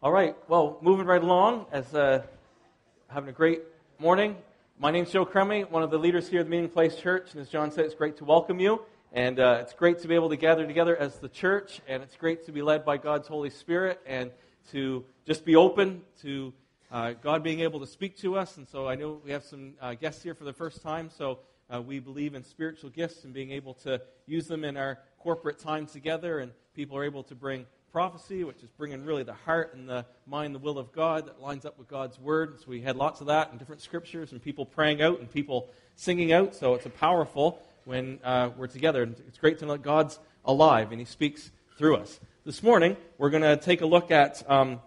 All right, well, moving right along, as uh, having a great morning. My name's Joe Crummy, one of the leaders here at the Meeting Place Church, and as John said, it's great to welcome you. And uh, it's great to be able to gather together as the church, and it's great to be led by God's Holy Spirit and to just be open to uh, God being able to speak to us. And so I know we have some uh, guests here for the first time, so uh, we believe in spiritual gifts and being able to use them in our corporate time together, and people are able to bring prophecy, which is bringing really the heart and the mind, the will of God that lines up with God's word. So we had lots of that in different scriptures and people praying out and people singing out. So it's a powerful when uh, we're together. And it's great to know that God's alive and He speaks through us. This morning, we're going to take a look at, um,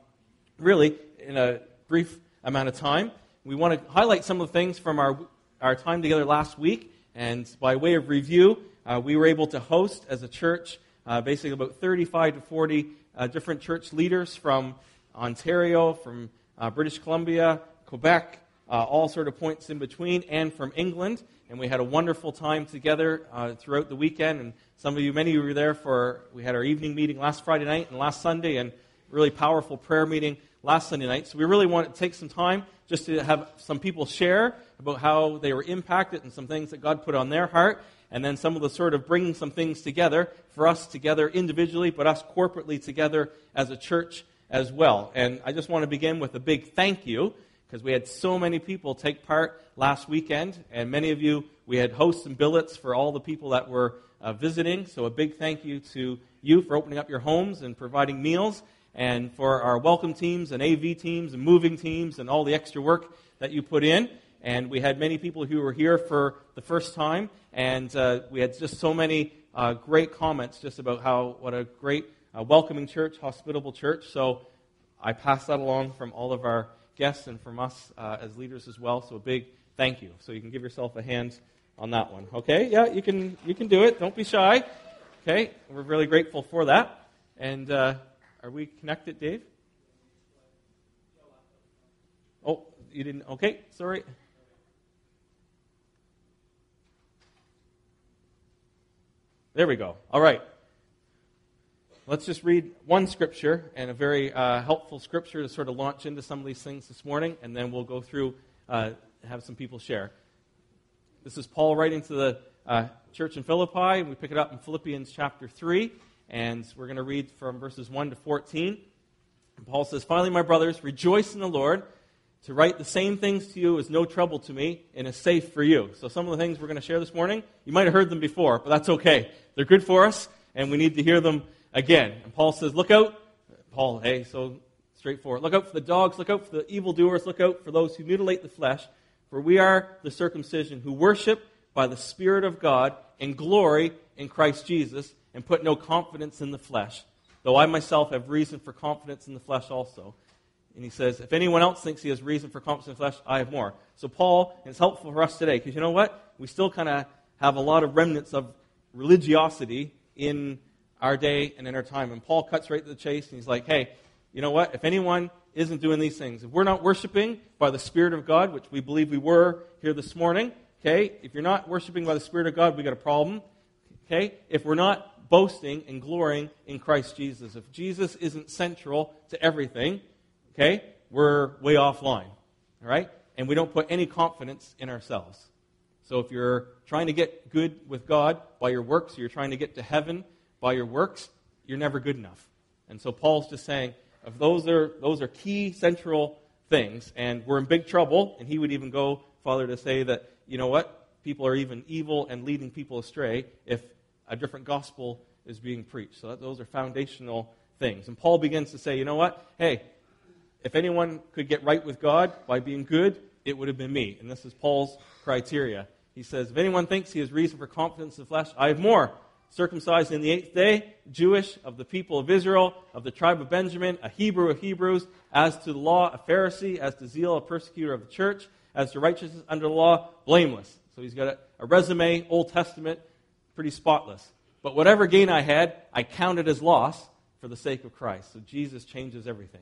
really, in a brief amount of time, we want to highlight some of the things from our, our time together last week. And by way of review, uh, we were able to host as a church uh, basically about 35 to 40 uh, different church leaders from Ontario, from uh, British Columbia, Quebec, uh, all sort of points in between, and from England. And we had a wonderful time together uh, throughout the weekend. And some of you, many of you were there for, we had our evening meeting last Friday night and last Sunday, and really powerful prayer meeting last Sunday night. So we really want to take some time just to have some people share about how they were impacted and some things that God put on their heart and then some of the sort of bringing some things together for us together individually, but us corporately together as a church as well. And I just want to begin with a big thank you because we had so many people take part last weekend, and many of you, we had hosts and billets for all the people that were uh, visiting. So a big thank you to you for opening up your homes and providing meals, and for our welcome teams and AV teams and moving teams and all the extra work that you put in. And we had many people who were here for the first time, and uh, we had just so many uh, great comments just about how what a great uh, welcoming church, hospitable church. So I pass that along from all of our guests and from us uh, as leaders as well. So a big thank you. So you can give yourself a hand on that one. Okay? Yeah, you can you can do it. Don't be shy. Okay? We're really grateful for that. And uh, are we connected, Dave? Oh, you didn't. Okay, sorry. There we go. All right. Let's just read one scripture and a very uh, helpful scripture to sort of launch into some of these things this morning, and then we'll go through, uh, have some people share. This is Paul writing to the uh, church in Philippi. And we pick it up in Philippians chapter 3, and we're going to read from verses 1 to 14. And Paul says, Finally, my brothers, rejoice in the Lord. To write the same things to you is no trouble to me and is safe for you. So, some of the things we're going to share this morning, you might have heard them before, but that's okay. They're good for us, and we need to hear them again. And Paul says, Look out. Paul, hey, so straightforward. Look out for the dogs, look out for the evildoers, look out for those who mutilate the flesh, for we are the circumcision who worship by the Spirit of God and glory in Christ Jesus and put no confidence in the flesh, though I myself have reason for confidence in the flesh also. And he says, if anyone else thinks he has reason for confidence in flesh, I have more. So, Paul, it's helpful for us today, because you know what? We still kind of have a lot of remnants of religiosity in our day and in our time. And Paul cuts right to the chase, and he's like, hey, you know what? If anyone isn't doing these things, if we're not worshiping by the Spirit of God, which we believe we were here this morning, okay? If you're not worshiping by the Spirit of God, we got a problem, okay? If we're not boasting and glorying in Christ Jesus, if Jesus isn't central to everything, okay, we're way offline. All right? And we don't put any confidence in ourselves. So if you're trying to get good with God by your works, you're trying to get to heaven by your works, you're never good enough. And so Paul's just saying, if those are those are key central things, and we're in big trouble, and he would even go farther to say that, you know what, people are even evil and leading people astray if a different gospel is being preached. So those are foundational things. And Paul begins to say, you know what? Hey, if anyone could get right with God by being good, it would have been me. And this is Paul's criteria. He says, If anyone thinks he has reason for confidence in the flesh, I have more. Circumcised in the eighth day, Jewish, of the people of Israel, of the tribe of Benjamin, a Hebrew of Hebrews, as to the law, a Pharisee, as to zeal, a persecutor of the church, as to righteousness under the law, blameless. So he's got a, a resume, Old Testament, pretty spotless. But whatever gain I had, I counted as loss for the sake of Christ. So Jesus changes everything.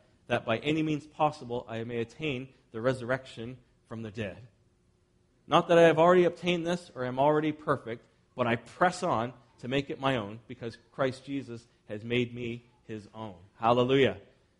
that by any means possible I may attain the resurrection from the dead. Not that I have already obtained this or am already perfect, but I press on to make it my own because Christ Jesus has made me his own. Hallelujah.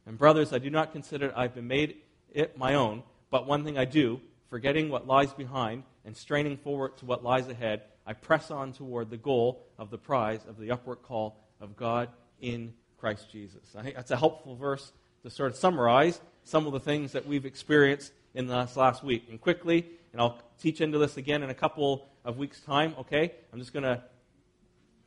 And brothers, I do not consider I've been made it my own, but one thing I do, forgetting what lies behind and straining forward to what lies ahead, I press on toward the goal of the prize of the upward call of God in Christ Jesus. I think that's a helpful verse to sort of summarize some of the things that we've experienced in this last week. And quickly, and I'll teach into this again in a couple of weeks' time, okay? I'm just going to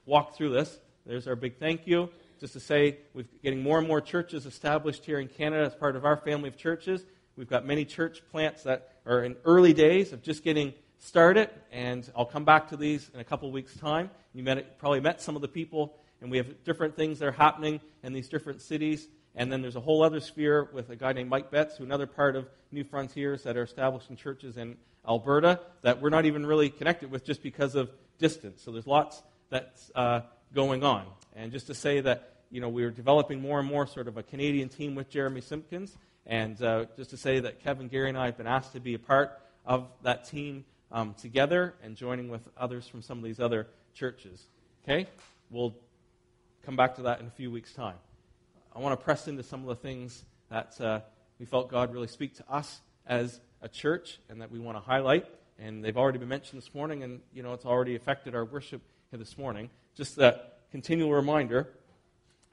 walk through this. There's our big thank you. Just to say, we're getting more and more churches established here in Canada as part of our family of churches. We've got many church plants that are in early days of just getting started, and I'll come back to these in a couple of weeks' time. You met, probably met some of the people, and we have different things that are happening in these different cities. And then there's a whole other sphere with a guy named Mike Betts, who another part of New Frontiers that are establishing churches in Alberta that we're not even really connected with just because of distance. So there's lots that's uh, going on. And just to say that, you know, we're developing more and more sort of a Canadian team with Jeremy Simpkins. And uh, just to say that Kevin, Gary, and I have been asked to be a part of that team um, together and joining with others from some of these other churches. Okay? We'll come back to that in a few weeks' time. I want to press into some of the things that uh, we felt God really speak to us as a church and that we want to highlight. And they've already been mentioned this morning, and you know it's already affected our worship here this morning. Just that continual reminder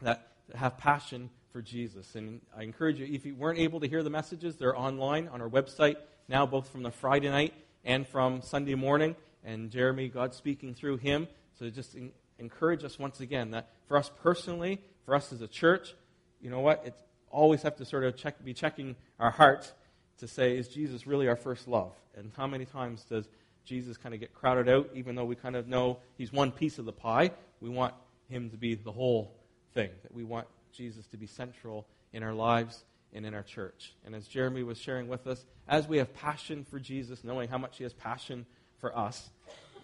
that have passion for Jesus. And I encourage you, if you weren't able to hear the messages, they're online on our website now, both from the Friday night and from Sunday morning. And Jeremy, God speaking through him. So just encourage us once again that for us personally, for us as a church, you know what? It's always have to sort of check, be checking our hearts to say, is Jesus really our first love? And how many times does Jesus kind of get crowded out, even though we kind of know he's one piece of the pie? We want him to be the whole thing, that we want Jesus to be central in our lives and in our church. And as Jeremy was sharing with us, as we have passion for Jesus, knowing how much he has passion for us,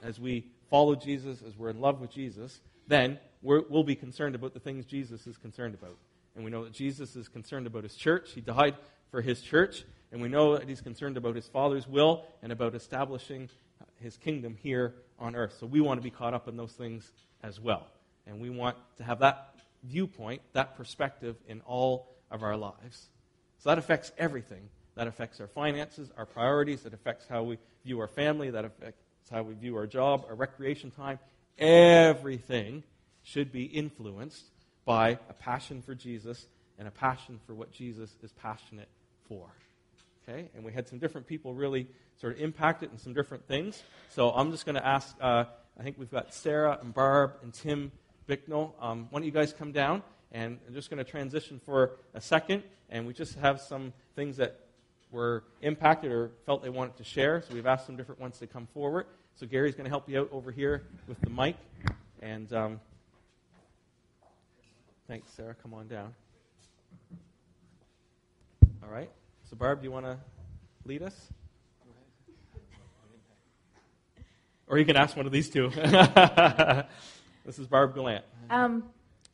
as we follow Jesus, as we're in love with Jesus, then we will be concerned about the things Jesus is concerned about. And we know that Jesus is concerned about his church. He died for his church. And we know that he's concerned about his Father's will and about establishing his kingdom here on earth. So we want to be caught up in those things as well. And we want to have that viewpoint, that perspective in all of our lives. So that affects everything. That affects our finances, our priorities. That affects how we view our family. That affects how we view our job, our recreation time. Everything should be influenced by a passion for Jesus and a passion for what Jesus is passionate for. Okay? And we had some different people really sort of impacted in some different things. So I'm just going to ask, uh, I think we've got Sarah and Barb and Tim Bicknell. Um, why don't you guys come down? And I'm just going to transition for a second. And we just have some things that were impacted or felt they wanted to share. So we've asked some different ones to come forward. So Gary's going to help you out over here with the mic. And um, thanks, Sarah. Come on down. All right. So, Barb, do you want to lead us? Or you can ask one of these two. this is Barb Gallant. Um,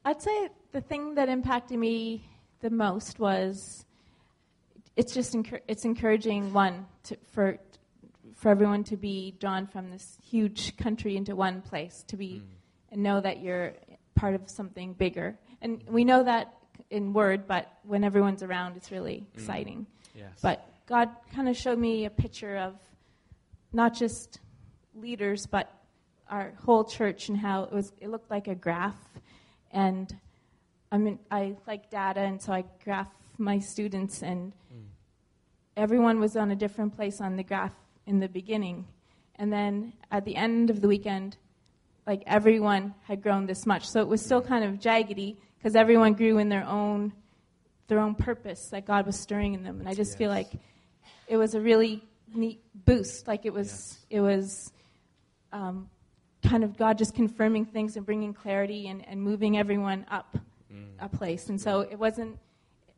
I'd say the thing that impacted me the most was it's just encur- it's encouraging one to, for for everyone to be drawn from this huge country into one place to be mm. and know that you're part of something bigger. And we know that in word, but when everyone's around, it's really mm. exciting. Yes. But God kind of showed me a picture of not just leaders, but our whole church and how it was. It looked like a graph, and I mean, I like data, and so I graph my students, and mm. everyone was on a different place on the graph in the beginning, and then at the end of the weekend, like everyone had grown this much. So it was still kind of jaggedy because everyone grew in their own their own purpose that God was stirring in them. And I just yes. feel like it was a really neat boost. Like it was, yes. it was um, kind of God just confirming things and bringing clarity and, and moving everyone up mm. a place. And so it wasn't,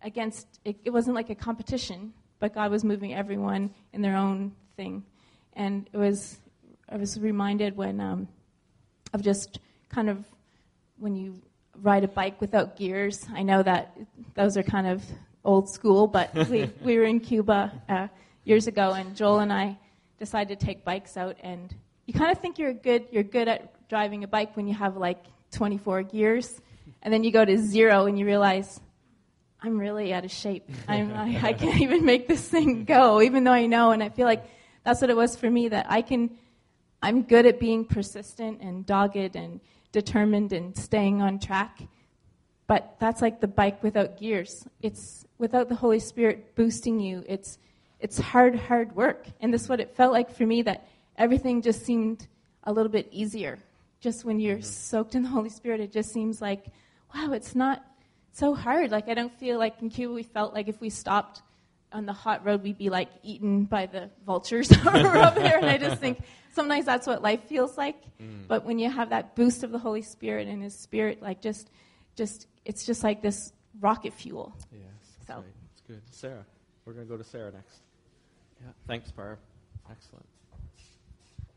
against, it, it wasn't like a competition, but God was moving everyone in their own thing. And it was, I was reminded when, um, of just kind of when you ride a bike without gears. I know that those are kind of old school, but we, we were in Cuba uh, years ago, and Joel and I decided to take bikes out. And you kind of think you're good, you're good at driving a bike when you have like 24 gears, and then you go to zero and you realize I'm really out of shape. I'm, I, I can't even make this thing go, even though I know. And I feel like that's what it was for me that I can. I'm good at being persistent and dogged and determined and staying on track. But that's like the bike without gears. It's without the Holy Spirit boosting you. It's it's hard, hard work. And this is what it felt like for me that everything just seemed a little bit easier. Just when you're mm-hmm. soaked in the Holy Spirit, it just seems like, wow, it's not so hard. Like I don't feel like in Cuba we felt like if we stopped on the hot road we'd be like eaten by the vultures over there. And I just think sometimes that's what life feels like. Mm. But when you have that boost of the Holy Spirit and His Spirit, like just, just it's just like this rocket fuel. Yes, that's so. right. That's good. Sarah, we're going to go to Sarah next. Yeah, thanks, Barb. Excellent.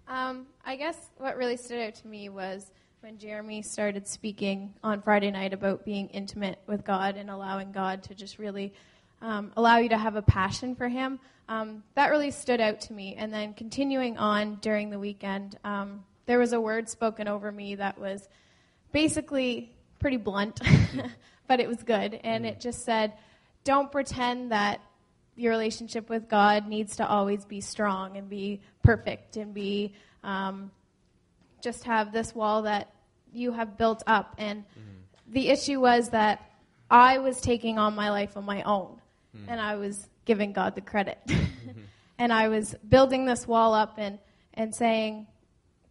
Um, I guess what really stood out to me was when Jeremy started speaking on Friday night about being intimate with God and allowing God to just really um, allow you to have a passion for Him. Um, that really stood out to me. And then continuing on during the weekend, um, there was a word spoken over me that was basically pretty blunt, but it was good. And it just said, Don't pretend that your relationship with God needs to always be strong and be perfect and be um, just have this wall that you have built up. And mm-hmm. the issue was that I was taking on my life on my own, mm-hmm. and I was giving God the credit. mm-hmm. And I was building this wall up and, and saying,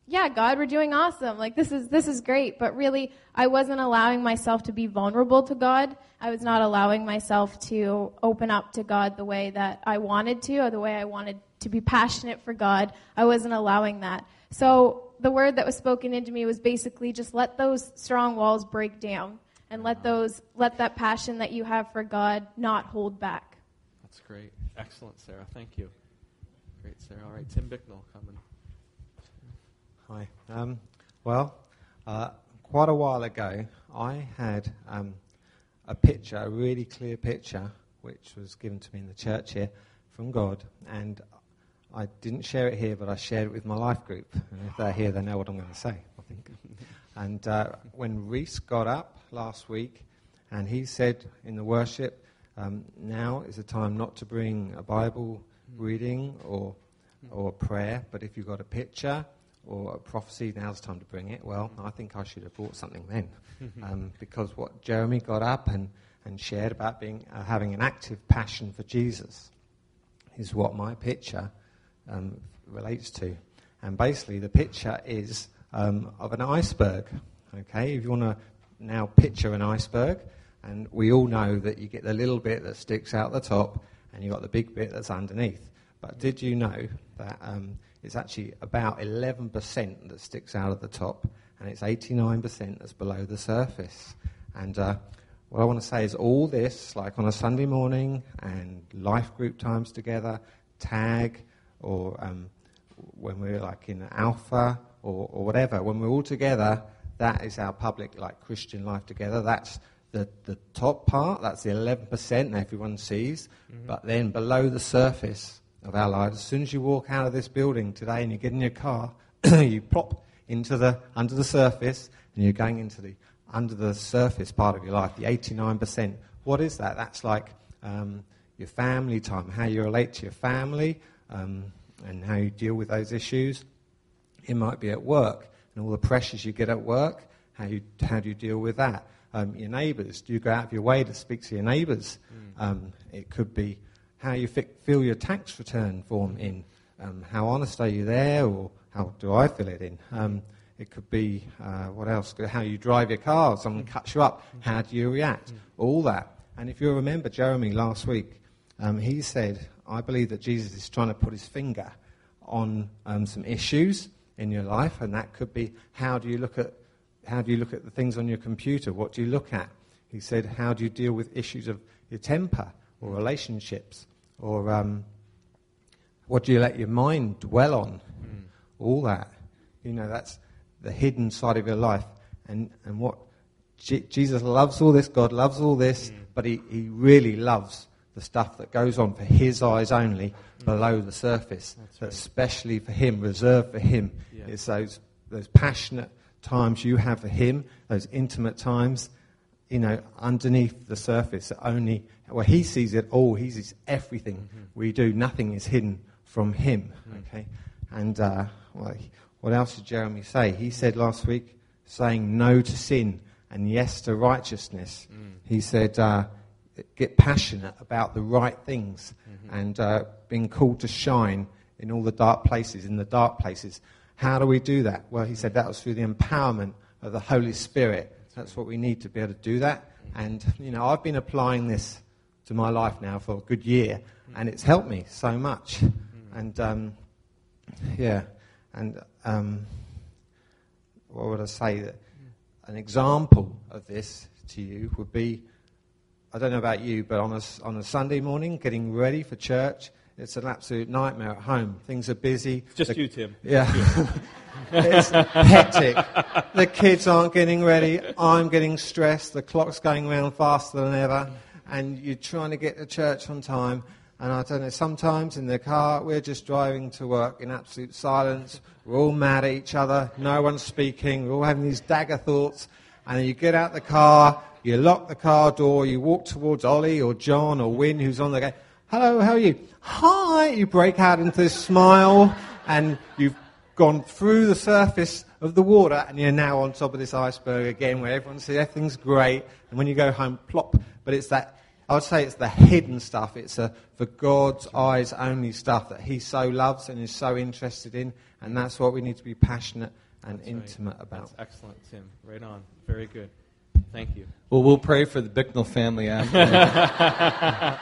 yeah, God, we're doing awesome. Like this is this is great, but really I wasn't allowing myself to be vulnerable to God. I was not allowing myself to open up to God the way that I wanted to or the way I wanted to be passionate for God. I wasn't allowing that. So the word that was spoken into me was basically just let those strong walls break down and let those let that passion that you have for God not hold back. That's great. Excellent, Sarah. Thank you. Great, Sarah. All right, Tim Bicknell coming. Hi. Um, well, uh, quite a while ago, I had um, a picture, a really clear picture, which was given to me in the church here from God. And I didn't share it here, but I shared it with my life group. And if they're here, they know what I'm going to say, I think. and uh, when Reese got up last week, and he said in the worship, um, now is the time not to bring a Bible reading or, or a prayer, but if you've got a picture or a prophecy, now's the time to bring it. Well, I think I should have brought something then. um, because what Jeremy got up and, and shared about being, uh, having an active passion for Jesus is what my picture um, relates to. And basically, the picture is um, of an iceberg. Okay, if you want to now picture an iceberg, and we all know that you get the little bit that sticks out the top, and you've got the big bit that's underneath. But did you know that um, it's actually about 11% that sticks out of the top, and it's 89% that's below the surface. And uh, what I want to say is all this, like on a Sunday morning and life group times together, tag, or um, when we're like in Alpha or, or whatever, when we're all together, that is our public, like Christian life together. That's the, the top part, that's the 11% that everyone sees. Mm-hmm. But then below the surface, of our lives. As soon as you walk out of this building today and you get in your car, you plop into the under the surface and you're going into the under the surface part of your life, the 89%. What is that? That's like um, your family time, how you relate to your family, um, and how you deal with those issues. It might be at work and all the pressures you get at work. How you how do you deal with that? Um, your neighbours. Do you go out of your way to speak to your neighbours? Mm. Um, it could be how you fill your tax return form in. Um, how honest are you there, or how do I fill it in? Um, it could be uh, what else? How you drive your car. Someone cuts you up. How do you react? All that. And if you remember Jeremy last week, um, he said, "I believe that Jesus is trying to put his finger on um, some issues in your life, and that could be how do you look at how do you look at the things on your computer? What do you look at? He said, how do you deal with issues of your temper or relationships? Or um, what do you let your mind dwell on? Mm. All that. You know, that's the hidden side of your life. And, and what Je- Jesus loves all this, God loves all this, Mm. but he, he really loves the stuff that goes on for his eyes only below the surface. That's right. Especially for him, reserved for him. Yeah. It's those, those passionate times you have for him, those intimate times, you know, underneath the surface, only, well, he sees it all. He sees everything we do. Nothing is hidden from him, okay? And, uh, well, what else did Jeremy say? He said last week, saying no to sin and yes to righteousness. He said, uh, get passionate about the right things and uh, being called to shine in all the dark places, in the dark places. How do we do that? Well, he said that was through the empowerment of the Holy Spirit. That's what we need to be able to do that. And, you know, I've been applying this to my life now for a good year, and it's helped me so much. And, um, yeah, and um, what would I say? That an example of this to you would be I don't know about you, but on a, on a Sunday morning, getting ready for church, it's an absolute nightmare at home. Things are busy. Just The- you, Tim. Yeah. it's hectic. The kids aren't getting ready. I'm getting stressed. The clock's going round faster than ever. And you're trying to get to church on time. And I don't know, sometimes in the car, we're just driving to work in absolute silence. We're all mad at each other. No one's speaking. We're all having these dagger thoughts. And then you get out the car, you lock the car door, you walk towards Ollie or John or Win, who's on the gate. Hello, how are you? Hi! You break out into this smile, and you've gone through the surface of the water, and you're now on top of this iceberg again, where everyone says everything's great, and when you go home, plop. But it's that, I would say it's the hidden stuff. It's a, for God's eyes only stuff that He so loves and is so interested in, and that's what we need to be passionate and That's right. intimate about. That's excellent, Tim. Right on. Very good. Thank you. Well, we'll pray for the Bicknell family after.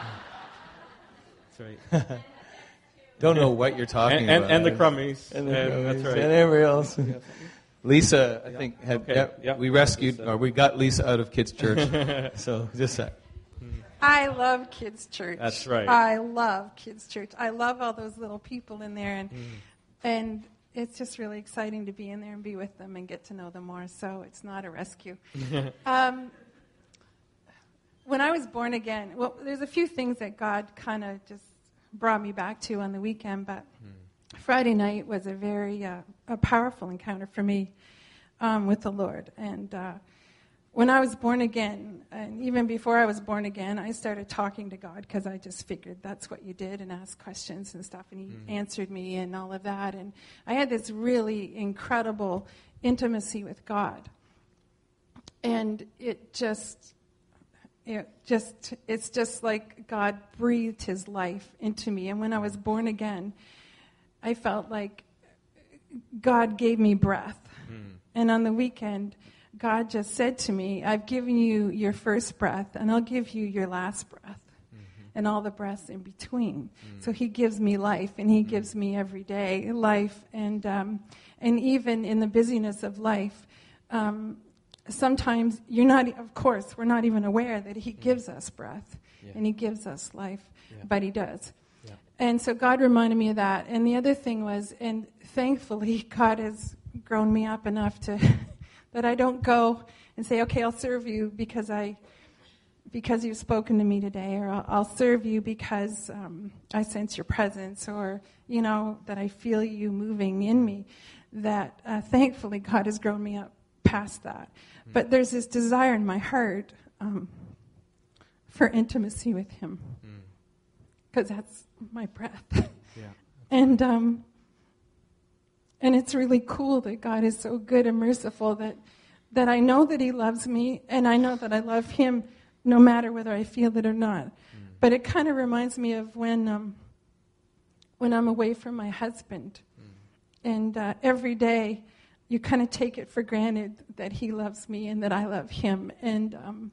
That's right. Don't know what you're talking and, and, about. and the crummies. And the And Crummies, that's right. And everybody else. Lisa, I think, had, Okay, yeah, yeah. we rescued, Lisa. or we got Lisa out of kids' church. so just that. I love kids' church. That's right. I love kids' church. I love all those little people in there, and Mm. and it's just really exciting to be in there and be with them and get to know them more. So it's not a rescue. um, when I was born again, well, there's a few things that God kind of just brought me back to on the weekend, but Friday night was a very uh, a powerful encounter for me um, with the Lord. And uh, when I was born again, and even before I was born again, I started talking to God because I just figured that's what you did and asked questions and stuff, and He mm-hmm. answered me and all of that. And I had this really incredible intimacy with God, and it just it just it's just like God breathed his life into me and when I was born again I felt like God gave me breath. Mm. And on the weekend God just said to me, I've given you your first breath and I'll give you your last breath. And all the breaths in between. So he gives me life, and he gives me every day life, and um, and even in the busyness of life, um, sometimes you're not, of course, we're not even aware that He gives us breath Yeah. and He gives us life, Yeah. but He does. Yeah. And so God reminded me of that. And the other thing was, and thankfully, God has grown me up enough to that I don't go and say, okay, I'll serve you because I. Because you've spoken to me today, or I'll, I'll serve you because um, I sense your presence, or you know that I feel you moving in me. That uh, thankfully God has grown me up past that. But there's this desire in my heart um, for intimacy with Him, because that's my breath. Yeah. and um, and it's really cool that God is so good and merciful that that I know that He loves me, and I know that I love Him, no matter whether I feel it or not. But it kind of reminds me of when um, when I'm away from my husband, and uh, every day you kind of take it for granted that he loves me and that I love him, and um,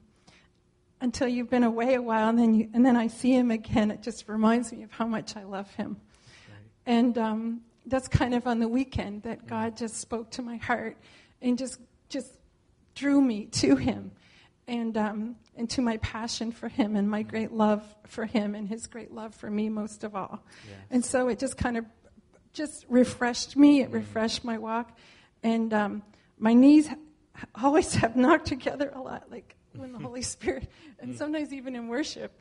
until you've been away a while, and then you, and then I see him again, it just reminds me of how much I love him. And um, that's kind of on the weekend that God just spoke to my heart and just just drew me to Him. and, um, and to my passion for him and my great love for him and his great love for me most of all. Yes. And so it just kind of just refreshed me. It refreshed my walk, and um, my knees always have knocked together a lot, like when the Holy Spirit, and sometimes even in worship.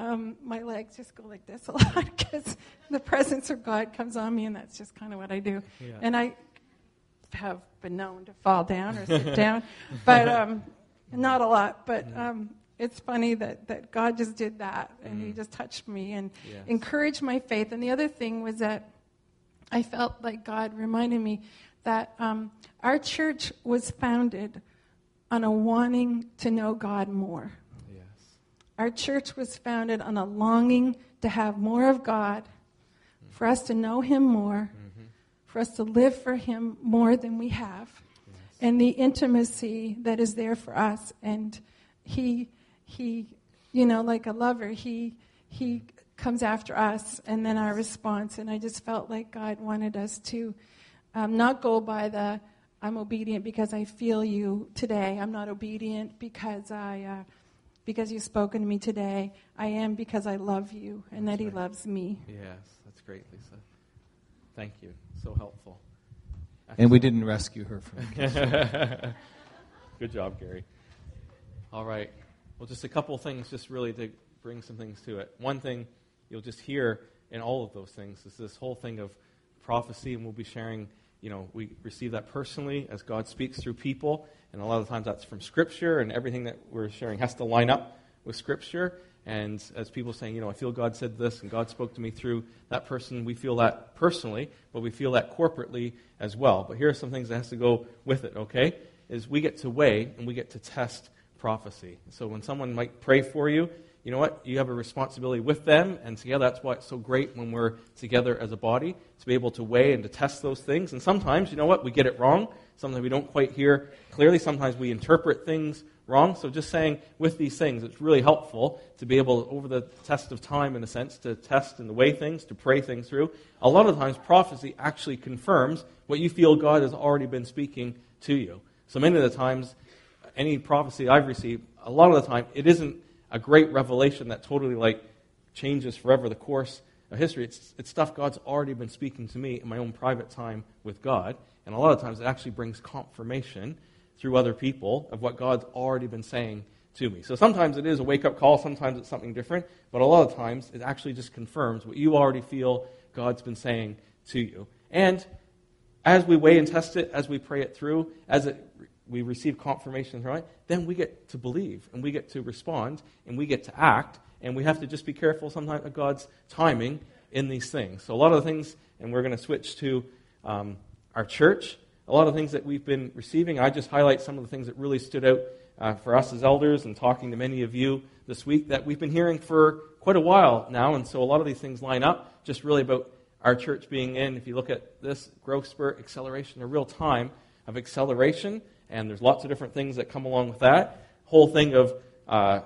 Um, my legs just go like this a lot because the presence of God comes on me, and that's just kind of what I do. Yeah. And I have been known to fall down or sit down, but um, not a lot. But um, it's funny that, that God just did that, and He just touched me and Yes. encouraged my faith. And the other thing was that I felt like God reminded me that um, our church was founded on a wanting to know God more. Yes. Our church was founded on a longing to have more of God, for us to know Him more, for us to live for Him more than we have, and the intimacy that is there for us. And He, He, you know, like a lover, He, He comes after us, and then our response. And I just felt like God wanted us to um, not go by the I'm obedient because I feel you today. I'm not obedient because I. Uh, because you've spoken to me today. I am because I love you and that He loves me. Yes, that's great, Lisa. Thank you. So helpful. And we didn't rescue her from Good job, Gary. All right. Well, just a couple things, just really to bring some things to it. One thing you'll just hear in all of those things is this whole thing of prophecy, and we'll be sharing. You know, we receive that personally as God speaks through people, and a lot of times that's from Scripture, and everything that we're sharing has to line up with Scripture. And as people saying, you know, I feel God said this, and God spoke to me through that person, we feel that personally, but we feel that corporately as well. But here are some things that has to go with it, okay? Is we get to weigh and we get to test prophecy. So when someone might pray for you, you know what? You have a responsibility with them, and together that's why it's so great when we're together as a body to be able to weigh and to test those things. And sometimes, you know what? We get it wrong. Sometimes we don't quite hear clearly. Sometimes we interpret things wrong. So just saying with these things, it's really helpful to be able, over the test of time, in a sense, to test and to weigh things, to pray things through. A lot of times, prophecy actually confirms what you feel God has already been speaking to you. So many of the times, any prophecy I've received, a lot of the time, it isn't a great revelation that totally like changes forever the course of history. It's, it's stuff God's already been speaking to me in my own private time with God. And a lot of times it actually brings confirmation through other people of what God's already been saying to me. So sometimes it is a wake up call, sometimes it's something different, but a lot of times it actually just confirms what you already feel God's been saying to you. And as we weigh and test it, as we pray it through, as it, we receive confirmation right? then we get to believe and we get to respond and we get to act. And we have to just be careful sometimes of God's timing in these things. So, a lot of the things, and we're going to switch to um, our church, a lot of things that we've been receiving. I just highlight some of the things that really stood out uh, for us as elders and talking to many of you this week that we've been hearing for quite a while now. And so, a lot of these things line up just really about our church being in, if you look at this growth spurt acceleration, a real time of acceleration, and there's lots of different things that come along with that. Whole thing of uh,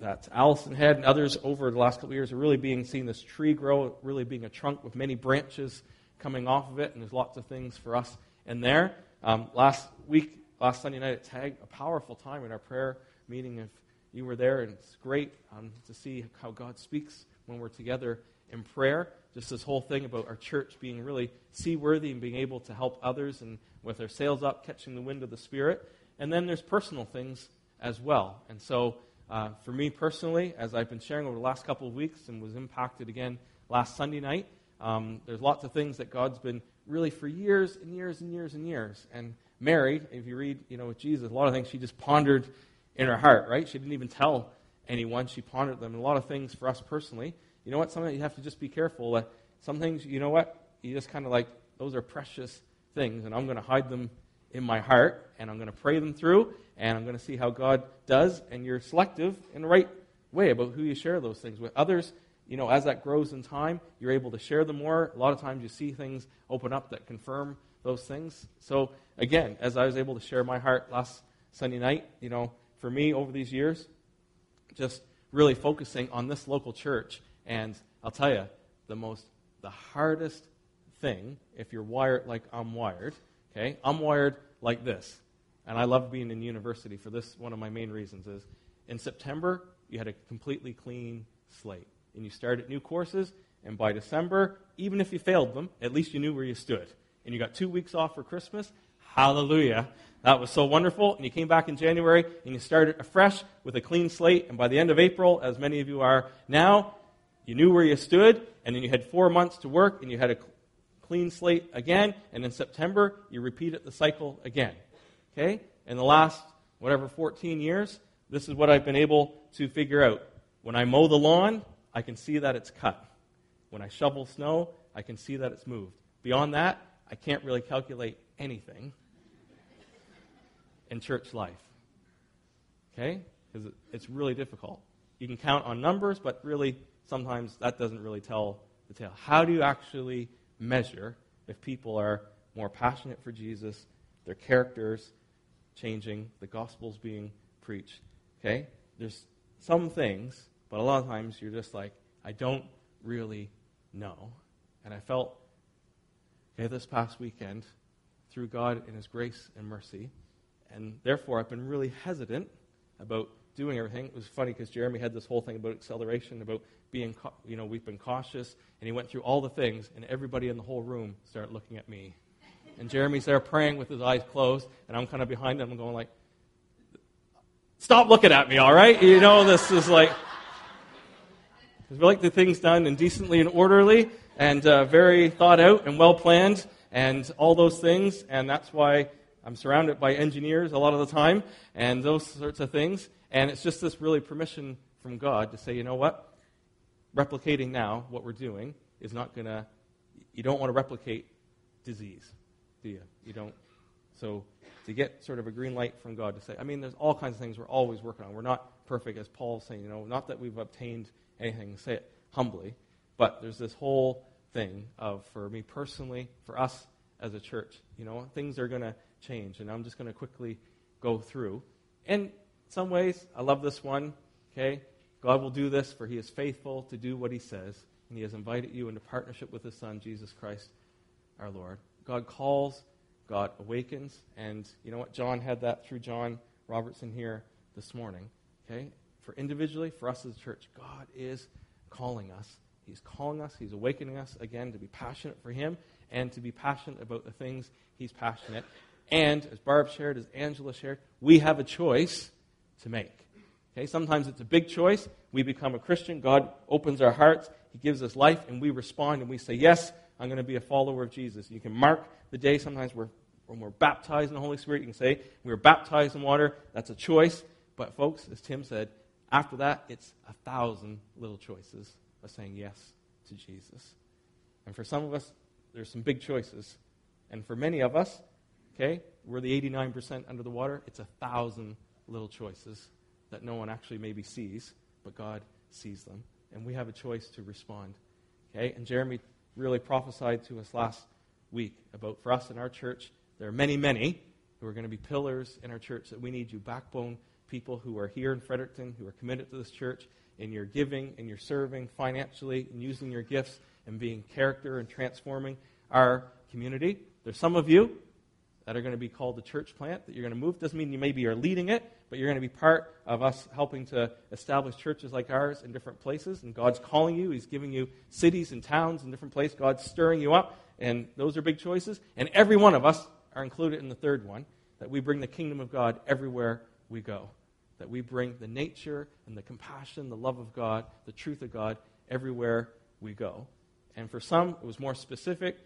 that Allison had and others over the last couple of years are really being seeing this tree grow, really being a trunk with many branches coming off of it, and there's lots of things for us in there. Um, last week, last Sunday night at Tag, a powerful time in our prayer meeting. If you were there, and it's great um, to see how God speaks when we're together in prayer. Just this whole thing about our church being really seaworthy and being able to help others and with our sails up, catching the wind of the Spirit. And then there's personal things as well. And so, uh, for me personally, as I've been sharing over the last couple of weeks and was impacted again last Sunday night, um, there's lots of things that God's been really for years and years and years and years. And Mary, if you read, you know, with Jesus, a lot of things she just pondered in her heart, right? She didn't even tell anyone. She pondered them. And a lot of things for us personally, you know what? Something you have to just be careful that some things, you know what? You just kind of like, those are precious things, and I'm going to hide them in my heart, and I'm going to pray them through, and I'm going to see how God does. And you're selective in the right way about who you share those things with. Others, you know, as that grows in time, you're able to share them more. A lot of times you see things open up that confirm those things. So, again, as I was able to share my heart last Sunday night, you know, for me over these years, just really focusing on this local church. And I'll tell you, the most, the hardest thing, if you're wired like I'm wired, okay, I'm wired like this. and I love being in university for this. One of my main reasons is in September, you had a completely clean slate. And you started new courses, and by December, even if you failed them, at least you knew where you stood. And you got two weeks off for Christmas. Hallelujah. That was so wonderful. And you came back in January and you started afresh with a clean slate. And by the end of April, as many of you are now, you knew where you stood. And then you had four months to work and you had a clean slate again. And in September, you repeated the cycle again. Okay? In the last, whatever, 14 years, this is what I've been able to figure out. When I mow the lawn, I can see that it's cut. When I shovel snow, I can see that it's moved. Beyond that, I can't really calculate anything in church life. Okay? Because it's really difficult. You can count on numbers, but really, sometimes that doesn't really tell the tale. How do you actually measure if people are more passionate for Jesus, their characters changing, the gospel's being preached? Okay? There's some things, but a lot of times you're just like, I don't really know. And I felt, okay, this past weekend, through God in His grace and mercy, and therefore I've been really hesitant about doing everything. It was funny because Jeremy had this whole thing about acceleration, about being, you know, we've been cautious, and he went through all the things, and everybody in the whole room started looking at me. And Jeremy's there praying with his eyes closed, and I'm kind of behind him, going like, Stop looking at me, all right? You know, this is like. We like the things done and decently and orderly and uh, very thought out and well planned and all those things. And that's why I'm surrounded by engineers a lot of the time and those sorts of things. And it's just this really permission from God to say, you know what? Replicating now what we're doing is not going to, you don't want to replicate disease, do you? You don't. So to get sort of a green light from God to say, I mean, there's all kinds of things we're always working on. We're not perfect, as Paul's saying, you know, not that we've obtained anything, say it humbly, but there's this whole thing of, for me personally, for us as a church, you know, things are going to change, and I'm just going to quickly go through. In some ways, I love this one, okay? God will do this, for he is faithful to do what he says, and he has invited you into partnership with his Son, Jesus Christ, our Lord. God calls God awakens. And you know what? John had that through John Robertson here this morning. Okay? For individually, for us as a church, God is calling us. He's calling us. He's awakening us again to be passionate for Him and to be passionate about the things He's passionate. And as Barb shared, as Angela shared, we have a choice to make. Okay? Sometimes it's a big choice. We become a Christian. God opens our hearts. He gives us life, and we respond and we say, Yes, I'm going to be a follower of Jesus. You can mark the day sometimes we're, when we're baptized in the Holy Spirit. You can say, we were baptized in water. That's a choice. But, folks, as Tim said, after that, it's a thousand little choices of saying yes to Jesus. And for some of us, there's some big choices. And for many of us, okay, we're the 89% under the water. It's a thousand little choices that no one actually maybe sees, but God sees them. And we have a choice to respond. Okay? And Jeremy really prophesied to us last week about for us in our church, there are many, many who are going to be pillars in our church that we need you, backbone people who are here in Fredericton, who are committed to this church, in your giving, in your serving financially, and using your gifts and being character and transforming our community. There's some of you that are going to be called the church plant that you're going to move. Doesn't mean you maybe are leading it, but you're going to be part of us helping to establish churches like ours in different places. And God's calling you. He's giving you cities and towns in different places. God's stirring you up. And those are big choices. And every one of us are included in the third one that we bring the kingdom of God everywhere we go. That we bring the nature and the compassion, the love of God, the truth of God everywhere we go. And for some, it was more specific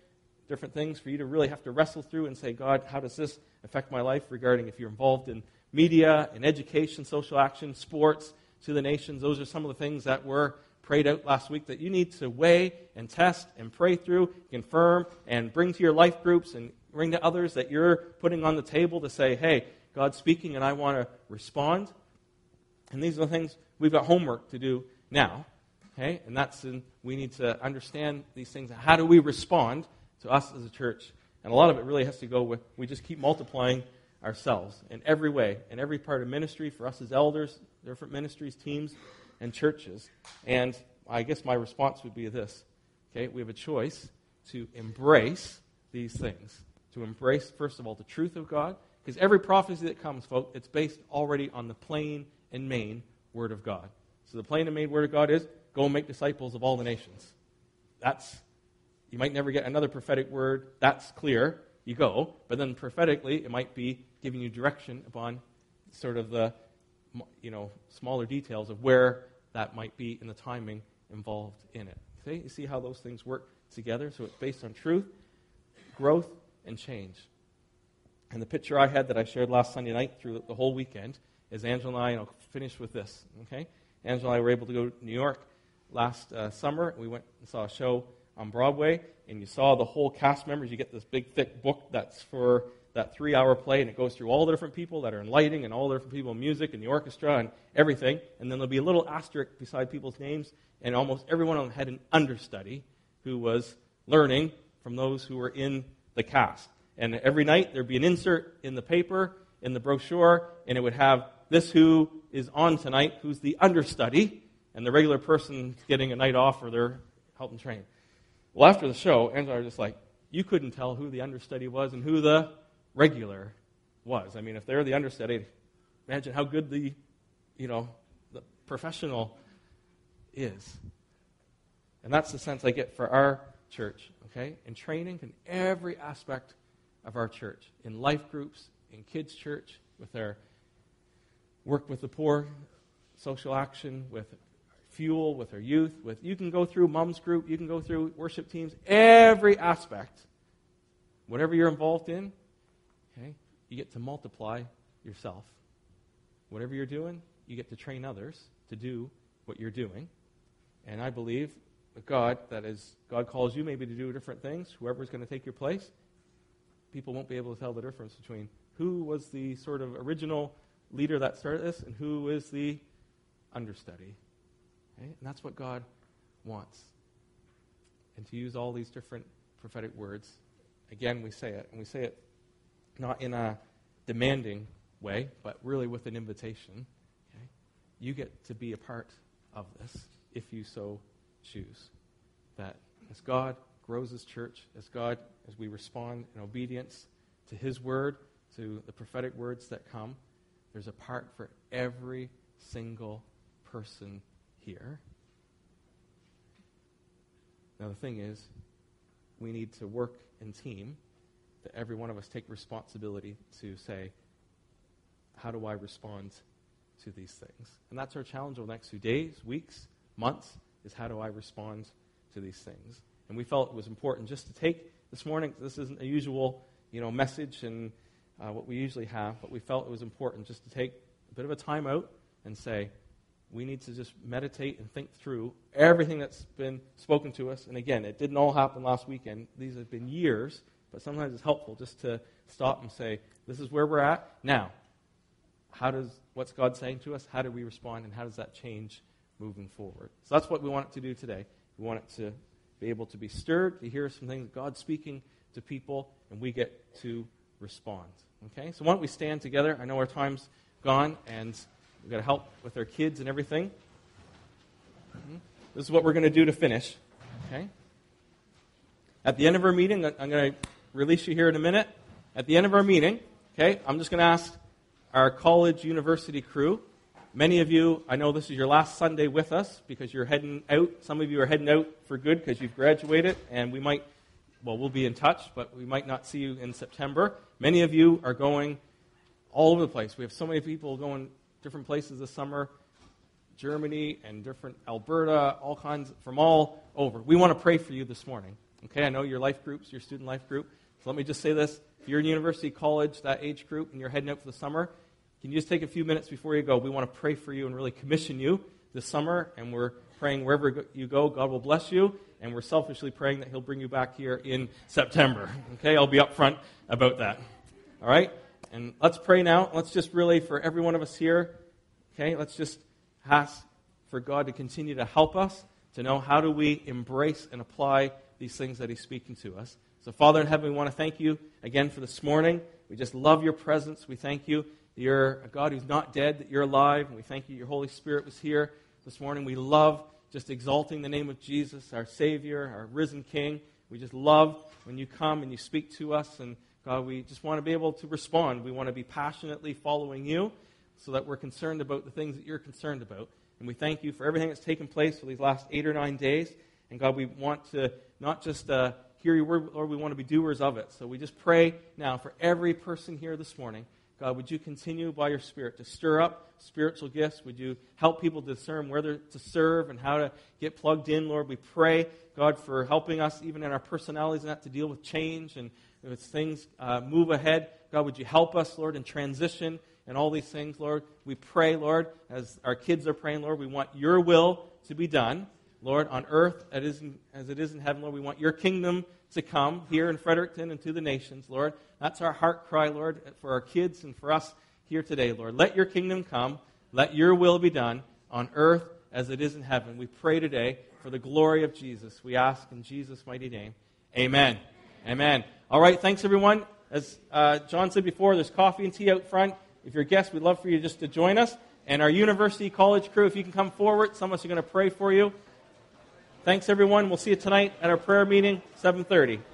different things for you to really have to wrestle through and say, God, how does this affect my life regarding if you're involved in media, and education, social action, sports, to the nations? Those are some of the things that were prayed out last week that you need to weigh and test and pray through, confirm, and bring to your life groups and bring to others that you're putting on the table to say, hey, God's speaking and I want to respond. And these are the things we've got homework to do now. Okay? And that's in, we need to understand these things. How do we respond to us as a church. And a lot of it really has to go with we just keep multiplying ourselves in every way, in every part of ministry, for us as elders, different ministries, teams, and churches. And I guess my response would be this okay, we have a choice to embrace these things. To embrace, first of all, the truth of God, Because every prophecy that comes, folks, it's based already on the plain and main Word of God. So the plain and main Word of God is go and make disciples of all the nations. That's, you might never get another prophetic word. That's clear. You go. But then prophetically, it might be giving you direction upon sort of the, you know, smaller details of where that might be in the timing involved in it. See, you see how those things work together? So it's based on truth, growth, and change. And the picture I had that I shared last Sunday night through the whole weekend is Angela and I, and I'll finish with this, okay? Angela and I were able to go to New York last uh, summer. We went and saw a show on Broadway, and you saw the whole cast members. You get this big, thick book that's for that three hour play, and it goes through all the different people that are in lighting and all the different people in music and the orchestra and everything. And then there'll be a little asterisk beside people's names, and almost everyone of them had an understudy who was learning from those who were in the cast. And every night there'd be an insert in the paper, in the brochure, and it would have this who is on tonight, who's the understudy, and the regular person getting a night off or they're helping train. Well, after the show, Angela was just like, you couldn't tell who the understudy was and who the regular was. I mean, if they're the understudy, imagine how good the, you know, the professional is. And that's the sense I get for our church, okay? In training in every aspect of our church, in life groups, in kids' church, with our work with the poor, social action, with fuel, with our youth, with you can go through mom's group, you can go through worship teams, every aspect, whatever you're involved in, okay, you get to multiply yourself. Whatever you're doing, you get to train others to do what you're doing. And I believe with God, that is, God calls you maybe to do different things, whoever's going to take your place, people won't be able to tell the difference between who was the sort of original leader that started this and who is the understudy. Okay? And that's what God wants. And to use all these different prophetic words, again, we say it, and we say it not in a demanding way, but really with an invitation. Okay? You get to be a part of this if you so choose. That as God grows his church, as God, as we respond in obedience to his word, to the prophetic words that come, there's a part for every single person here. Now, the thing is, we need to work in team, that every one of us take responsibility to say, how do I respond to these things? And that's our challenge over the next few days, weeks, months, is how do I respond to these things? And we felt it was important just to take this morning, this isn't a usual you know, message and uh, what we usually have, but we felt it was important just to take a bit of a time out and say, we need to just meditate and think through everything that's been spoken to us. And again, it didn't all happen last weekend. These have been years, but sometimes it's helpful just to stop and say, this is where we're at. Now, how does what's God saying to us? How do we respond, and how does that change moving forward? So that's what we want it to do today. We want it to be able to be stirred, to hear some things God's speaking to people, and we get to respond. Okay? So why don't we stand together? I know our time's gone, and we've got to help with our kids and everything. Mm-hmm. This is what we're going to do to finish. Okay? At the end of our meeting, I'm going to release you here in a minute. At the end of our meeting, okay, I'm just going to ask our college university crew. Many of you, I know this is your last Sunday with us because you're heading out. Some of you are heading out for good because you've graduated, and we might well, we'll be in touch, but we might not see you in September. Many of you are going all over the place. We have so many people going different places this summer Germany and different Alberta, all kinds from all over. We want to pray for you this morning. Okay, I know your life groups, your student life group. So let me just say this. If you're in university, college, that age group, and you're heading out for the summer, can you just take a few minutes before you go? We want to pray for you and really commission you this summer, and we're praying wherever you go, God will bless you and we're selfishly praying that He'll bring you back here in September. Okay, I'll be upfront about that. All right? And let's pray now. Let's just really, for every one of us here, okay, let's just ask for God to continue to help us to know how do we embrace and apply these things that He's speaking to us. So, Father in heaven, we want to thank you again for this morning. We just love your presence. We thank you that you're a God who's not dead, that you're alive. And we thank you your Holy Spirit was here this morning. We love just exalting the name of Jesus, our Savior, our risen King. We just love when you come and you speak to us. And God, we just want to be able to respond. We want to be passionately following you so that we're concerned about the things that you're concerned about. And we thank you for everything that's taken place for these last eight or nine days. And God, we want to not just uh, hear your word, Lord, we want to be doers of it. So we just pray now for every person here this morning. God, would you continue by your Spirit to stir up spiritual gifts? Would you help people discern whether to serve and how to get plugged in, Lord? We pray, God, for helping us even in our personalities not to deal with change and as things uh, move ahead. God, would you help us, Lord, in transition and all these things, Lord? We pray, Lord, as our kids are praying, Lord, we want your will to be done. Lord, on earth as it is in heaven, Lord, we want your kingdom to come here in Fredericton and to the nations, Lord. That's our heart cry, Lord, for our kids and for us here today, Lord. Let your kingdom come. Let your will be done on earth as it is in heaven. We pray today for the glory of Jesus. We ask in Jesus' mighty name. Amen. Amen. All right, thanks, everyone. As uh, John said before, there's coffee and tea out front. If you're a guest, we'd love for you just to join us. And our university college crew, if you can come forward, some of us are going to pray for you. Thanks, everyone. We'll see you tonight at our prayer meeting, 730.